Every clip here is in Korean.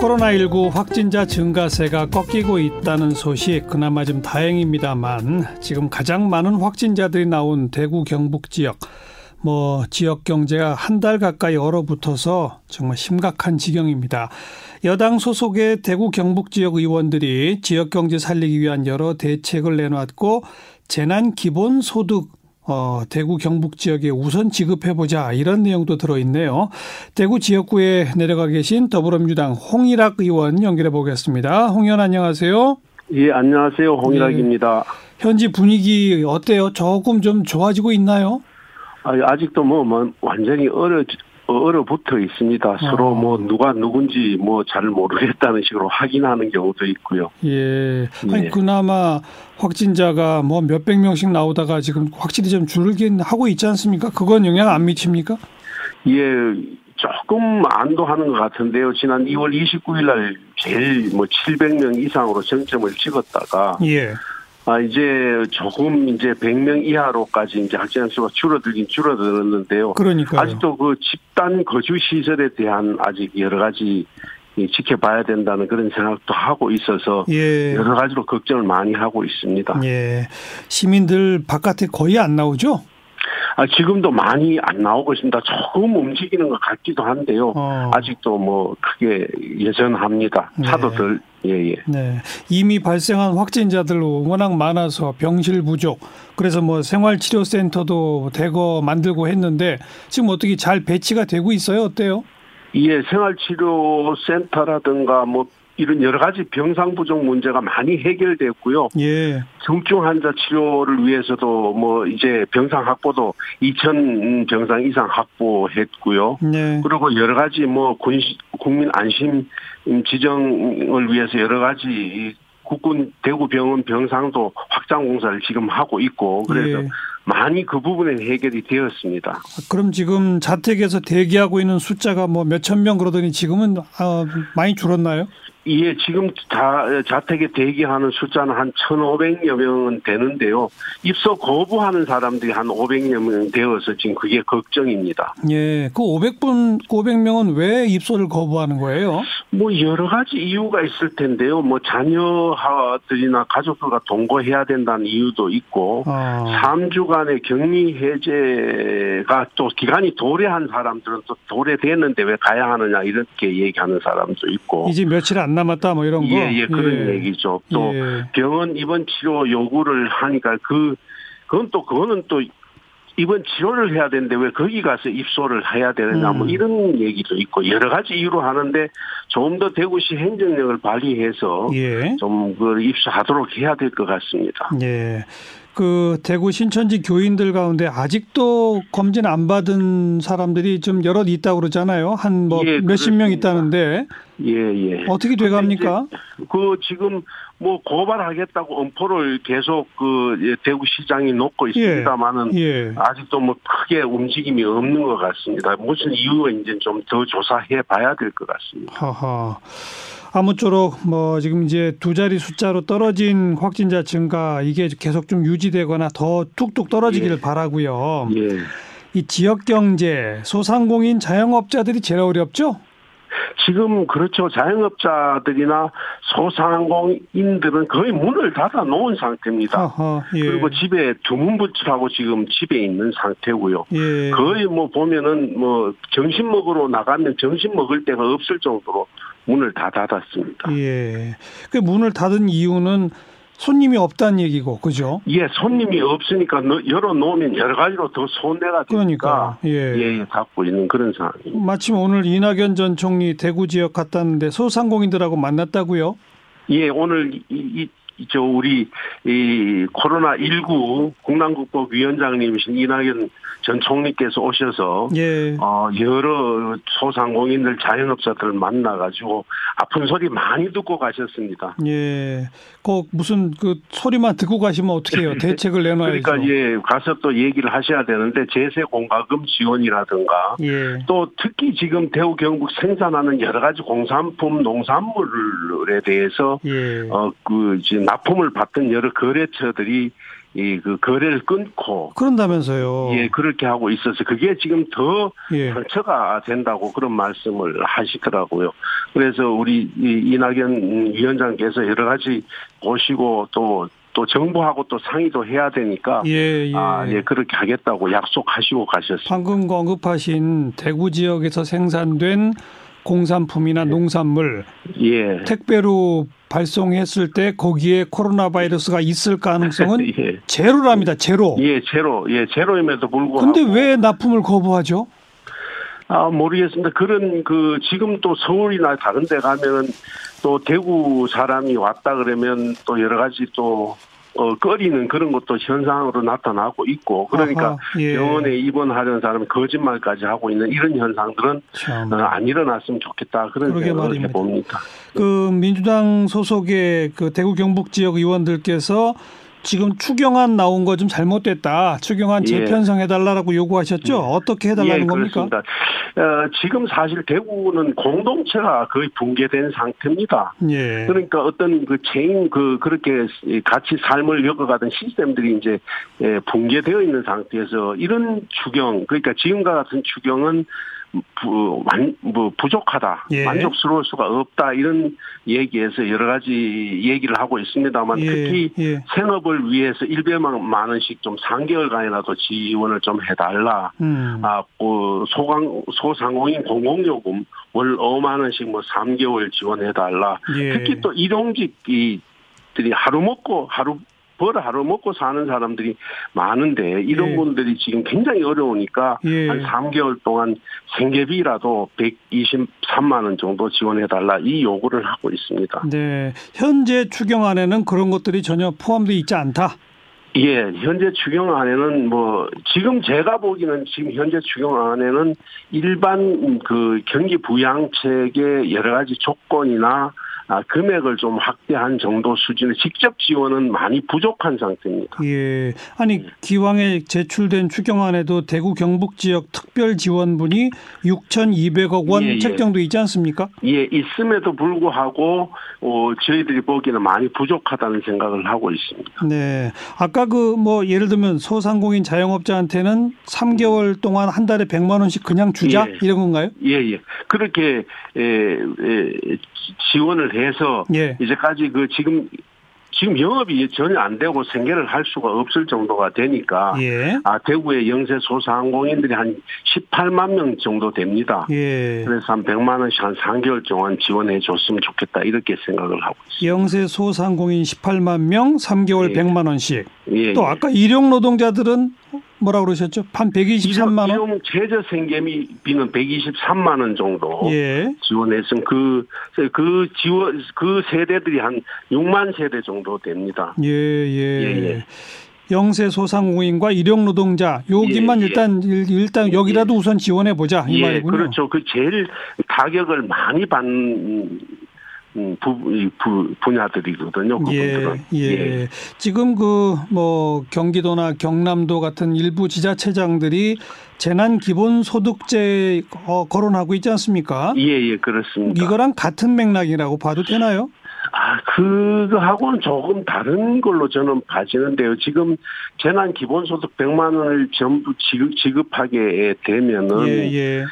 코로나19 확진자 증가세가 꺾이고 있다는 소식 그나마 좀 다행입니다만 지금 가장 많은 확진자들이 나온 대구 경북 지역 뭐 지역 경제가 한 달 가까이 얼어붙어서 정말 심각한 지경입니다. 여당 소속의 대구 경북 지역 의원들이 지역 경제 살리기 위한 여러 대책을 내놨고 재난 기본 소득 어, 대구 경북 지역에 우선 지급해보자 이런 내용도 들어있네요. 대구 지역구에 내려가 계신 더불어민주당 홍일학 의원 연결해 보겠습니다. 홍 의원 안녕하세요. 예, 안녕하세요. 홍일학입니다. 예. 현지 분위기 어때요? 조금 좀 좋아지고 있나요? 아, 아직도 뭐, 뭐 완전히 얼어 얼어붙어 있습니다. 서로 어. 뭐 누가 누군지 뭐 잘 모르겠다는 식으로 확인하는 경우도 있고요. 예. 아니 네. 그나마 확진자가 뭐 몇백 명씩 나오다가 지금 확실히 좀 줄긴 하고 있지 않습니까? 그건 영향 안 미칩니까? 예. 조금 안도하는 것 같은데요. 지난 2월 29일 날 제일 뭐 700명 이상으로 정점을 찍었다가 예. 아, 이제 조금 이제 100명 이하로까지 이제 확진자 수가 줄어들긴 줄어들었는데요. 그러니까 아직도 그 집단 거주 시설에 대한 아직 여러 가지 지켜봐야 된다는 그런 생각도 하고 있어서 예. 여러 가지로 걱정을 많이 하고 있습니다. 예. 시민들 바깥에 거의 안 나오죠? 아, 지금도 많이 안 나오고 있습니다. 조금 움직이는 것 같기도 한데요. 어. 아직도 뭐 크게 여전합니다. 차도 네. 덜, 예, 예. 네. 이미 발생한 확진자들 워낙 많아서 병실 부족, 그래서 뭐 생활치료센터도 대거 만들고 했는데 지금 어떻게 잘 배치가 되고 있어요? 어때요? 예, 생활치료센터라든가 뭐 이런 여러 가지 병상 부족 문제가 많이 해결됐고요. 예. 중증 환자 치료를 위해서도 뭐 이제 병상 확보도 2천 병상 이상 확보했고요. 네. 그리고 여러 가지 뭐 국민 안심 지정을 위해서 여러 가지 국군 대구병원 병상도 확장 공사를 지금 하고 있고 그래서 예. 많이 그 부분은 해결이 되었습니다. 그럼 지금 자택에서 대기하고 있는 숫자가 뭐 몇천 명 그러더니 지금은 어, 많이 줄었나요? 예, 지금 자, 자택에 대기하는 숫자는 한 1,500여 명은 되는데요. 입소 거부하는 사람들이 한 500여 명 되어서 지금 그게 걱정입니다. 예, 그 500분, 500명은 왜 입소를 거부하는 거예요? 뭐 여러 가지 이유가 있을 텐데요. 뭐 자녀들이나 가족들과 동거해야 된다는 이유도 있고, 아. 3주간의 격리 해제가 또 기간이 도래한 사람들은 또 도래됐는데 왜 가야 하느냐 이렇게 얘기하는 사람도 있고. 이제 며칠 안 남았다 뭐 이런 거. 예, 예, 그런 예. 얘기죠. 또 예. 병원 입원 치료 요구를 하니까 그 그건 또 그거는 또 입원 치료를 해야 되는데 왜 거기 가서 입소를 해야 되느냐 뭐 음. 이런 얘기도 있고 여러 가지 이유로 하는데 좀 더 대구시 행정력을 발휘해서 예. 좀그 입소하도록 해야 될 것 같습니다. 예. 그 대구 신천지 교인들 가운데 아직도 검진 안 받은 사람들이 좀 여럿 있다고 그러잖아요. 한 뭐 예, 몇십 명 있다는데. 예, 예. 어떻게 돼 갑니까? 그 지금 뭐 고발하겠다고 엄포를 계속 그 예, 대구시장이 놓고 있습니다만은 예, 예. 아직도 뭐 크게 움직임이 없는 것 같습니다. 무슨 이유가 이제 좀 더 조사해 봐야 될 것 같습니다. 하하. 아무쪼록 뭐 지금 이제 두 자리 숫자로 떨어진 확진자 증가 이게 계속 좀 유지되거나 더 뚝뚝 떨어지기를 예. 바라고요. 예. 이 지역 경제 소상공인 자영업자들이 제일 어렵죠? 지금 그렇죠. 자영업자들이나 소상공인들은 거의 문을 닫아 놓은 상태입니다. 아하, 예. 그리고 집에 두문불출하고 지금 집에 있는 상태고요. 예. 거의 뭐 보면은 뭐 점심 먹으러 나가면 점심 먹을 데가 없을 정도로 문을 다 닫았습니다. 예. 그 문을 닫은 이유는 손님이 없다는 얘기고, 그죠? 예, 손님이 없으니까 열어놓으면 여러 가지로 더 손해가 되니까 그러니까, 예. 예, 갖고 있는 그런 상황입니다. 마침 오늘 이낙연 전 총리 대구 지역 갔다는데 소상공인들하고 만났다고요? 예, 오늘 이, 이, 저 우리 이 코로나 19 국난국법 위원장님이신 이낙연 전 총리께서 오셔서 예. 어 여러 소상공인들 자영업자들을 만나 가지고 아픈 소리 많이 듣고 가셨습니다. 예. 꼭 무슨 그 소리만 듣고 가시면 어떻게 해요? 대책을 내놔야죠. 그러니까 예, 가서 또 얘기를 하셔야 되는데 제세 공과금 지원이라든가 예. 또 특히 지금 대우 경북 생산하는 여러 가지 공산품 농산물에 대해서 예. 어그 이제 납품을 받던 여러 거래처들이 이 그 거래를 끊고 그런다면서요. 예, 그렇게 하고 있어서 그게 지금 더 예. 상처가 된다고 그런 말씀을 하시더라고요. 그래서 우리 이낙연 위원장께서 여러 가지 보시고 또또 정부하고 또 상의도 해야 되니까 예, 예. 아, 예, 그렇게 하겠다고 약속하시고 가셨습니다. 방금 언급하신 대구 지역에서 생산된 공산품이나 농산물 예. 택배로 발송했을 때 거기에 코로나 바이러스가 있을 가능성은 예. 제로랍니다. 제로. 예, 제로. 예, 제로임에도 불구하고. 근데 왜 납품을 거부하죠? 아, 모르겠습니다. 그런 그 지금 또 서울이나 다른 데 가면은 또 대구 사람이 왔다 그러면 또 여러 가지 또 어, 꺼리는 그런 것도 현상으로 나타나고 있고 그러니까 아하, 예. 병원에 입원하려는 사람이 거짓말까지 하고 있는 이런 현상들은 어, 안 일어났으면 좋겠다 그런 생각을 해봅니다. 그 민주당 소속의 그 대구 경북 지역 의원들께서 지금 추경안 나온 거 좀 잘못됐다. 추경안 예. 재편성해달라고 요구하셨죠? 예. 어떻게 해달라는 예, 겁니까? 그렇습니다. 어, 지금 사실 대구는 공동체가 거의 붕괴된 상태입니다. 예. 그러니까 어떤 그 체인 그 그렇게 같이 삶을 겪어가던 시스템들이 이제 예, 붕괴되어 있는 상태에서 이런 추경 그러니까 지금과 같은 추경은 부, 만, 뭐 부족하다, 예. 만족스러울 수가 없다 이런 얘기에서 여러 가지 얘기를 하고 있습니다만 예. 특히 예. 생업을 위해서 100만 원씩 좀 3개월간이라도 지원을 좀 해달라. 음. 아, 그 소강 소상공인 공공요금 월 5만 원씩 뭐 3개월 지원해달라. 예. 특히 또 일용직이 하루 먹고 하루 벌어 하루 먹고 사는 사람들이 많은데 이런 예. 분들이 지금 굉장히 어려우니까 예. 한 3개월 동안 생계비라도 123만 원 정도 지원해 달라 이 요구를 하고 있습니다. 네. 현재 추경안에는 그런 것들이 전혀 포함되어 있지 않다. 예, 현재 추경안에는 뭐 지금 제가 보기는 지금 현재 추경안에는 일반 그 경기 부양책의 여러 가지 조건이나 아, 금액을 좀 확대한 정도 수준의 직접 지원은 많이 부족한 상태입니다. 예. 아니, 기왕에 제출된 추경안에도 대구 경북 지역 특별 지원분이 6,200억 원 예, 예. 책정도 있지 않습니까? 예, 있음에도 불구하고 어, 저희들이 보기에는 많이 부족하다는 생각을 하고 있습니다. 네. 아까 그 뭐 예를 들면 소상공인 자영업자한테는 3개월 동안 한 달에 100만 원씩 그냥 주자 예. 이런 건가요? 예, 예. 그렇게 에, 에, 지원을 해서 예. 이제까지 그 지금 지금 영업이 전혀 안 되고 생계를 할 수가 없을 정도가 되니까 예. 아 대구의 영세 소상공인들이 한 18만 명 정도 됩니다. 예. 그래서 한 100만 원씩 한 3개월 동안 지원해 줬으면 좋겠다 이렇게 생각을 하고 있습니다. 영세 소상공인 18만 명 3개월 예. 100만 원씩. 예. 또 아까 일용 노동자들은 뭐라 그러셨죠? 한 123만 원? 일용 제저 생계비는 123만 원 정도 예. 지원했으면 그, 그 지원, 그 세대들이 한 6만 세대 정도 됩니다. 예, 예. 예, 예. 영세 소상공인과 일용 노동자 여기만 예, 예. 일단 일단 여기라도 예. 우선 지원해 보자 이 말이군요. 그렇죠. 그 제일 타격을 많이 받는 음, 부, 부, 분야들이거든요. 예, 예, 예. 지금 그 뭐 경기도나 경남도 같은 일부 지자체장들이 재난 기본 소득제 어, 거론하고 있지 않습니까? 예, 예, 그렇습니다. 이거랑 같은 맥락이라고 봐도 되나요? 아, 그거하고는 조금 다른 걸로 저는 봐지는데요. 지금 재난 기본소득 100만 원을 전부 지급, 지급하게 되면은 예, 예.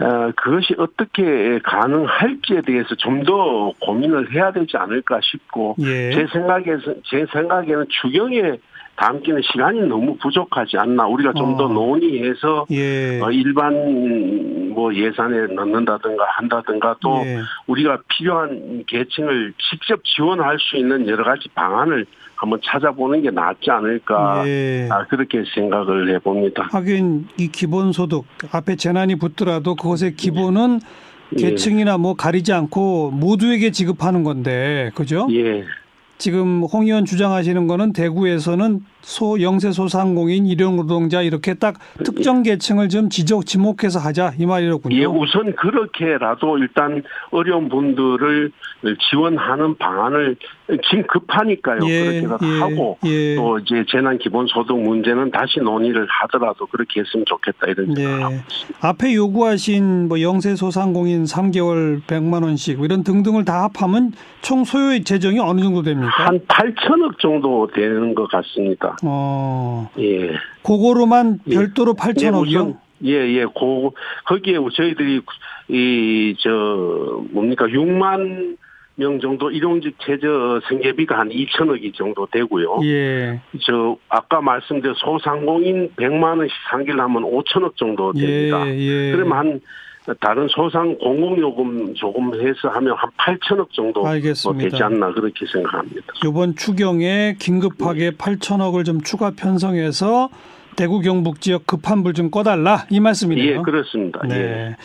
어, 그것이 어떻게 가능할지에 대해서 좀 더 고민을 해야 되지 않을까 싶고 예. 제 생각에서 제 생각에는 추경에 담기는 시간이 너무 부족하지 않나 우리가 좀더 어. 논의해서 예. 어, 일반 뭐 예산에 넣는다든가 한다든가 또 예. 우리가 필요한 계층을 직접 지원할 수 있는 여러 가지 방안을 한번 찾아보는 게 낫지 않을까 예. 아, 그렇게 생각을 해봅니다. 하긴 이 기본소득 앞에 재난이 붙더라도 그것의 기본은 예. 계층이나 뭐 가리지 않고 모두에게 지급하는 건데 그죠? 예. 지금 홍 의원 주장하시는 거는 대구에서는 소 영세 소상공인 일용 노동자 이렇게 딱 특정 계층을 좀 지적 지목해서 하자 이 말이로군요. 예, 우선 그렇게라도 일단 어려운 분들을 지원하는 방안을 지금 급하니까요. 예, 그렇게라도 예, 하고 예. 또 이제 재난 기본 소득 문제는 다시 논의를 하더라도 그렇게 했으면 좋겠다 이런 예. 생각을 하고 있습니다. 앞에 요구하신 뭐 영세 소상공인 3개월 100만 원씩 이런 등등을 다 합하면 총 소요 재정이 어느 정도 됩니까? 됩니까? 한 8천억 정도 되는 것 같습니다. 어. 예. 그거로만 예. 별도로 예. 8천억이요? 예, 예, 고, 거기에 저희들이, 이, 저, 뭡니까, 6만 명 정도 일용직 최저 생계비가 한 2천억이 정도 되고요. 예. 저 아까 말씀드린 소상공인 100만 원씩 상기를 하면 5천억 정도 됩니다. 예, 예. 그러면 한 다른 소상 공공요금 조금 해서 하면 한 8천억 정도 알겠습니다. 되지 않나 그렇게 생각합니다. 이번 추경에 긴급하게 네. 8천억을 좀 추가 편성해서 대구 경북 지역 급한 불 좀 꺼달라 이 말씀이네요. 예, 그렇습니다. 네. 예.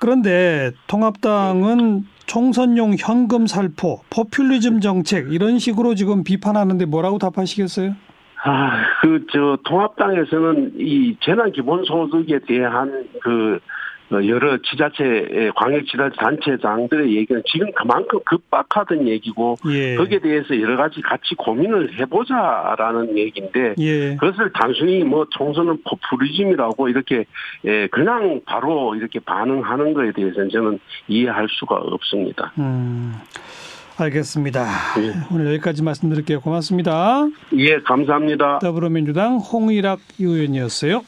그런데 통합당은 총선용 현금 살포, 포퓰리즘 정책 이런 식으로 지금 비판하는데 뭐라고 답하시겠어요? 아, 그, 저, 통합당에서는 이 재난 기본소득에 대한 그 어, 여러 지자체, 광역 지자체 단체장들의 얘기는 지금 그만큼 급박하던 얘기고 예. 거기에 대해서 여러 가지 같이 고민을 해보자라는 얘기인데 예. 그것을 단순히 뭐 총선은 포퓰리즘이라고 이렇게 예, 그냥 바로 이렇게 반응하는 거에 대해서는 저는 이해할 수가 없습니다. 음. 알겠습니다. 예. 오늘 여기까지 말씀드릴게요. 고맙습니다. 예, 감사합니다. 더불어민주당 홍일학 의원이었어요.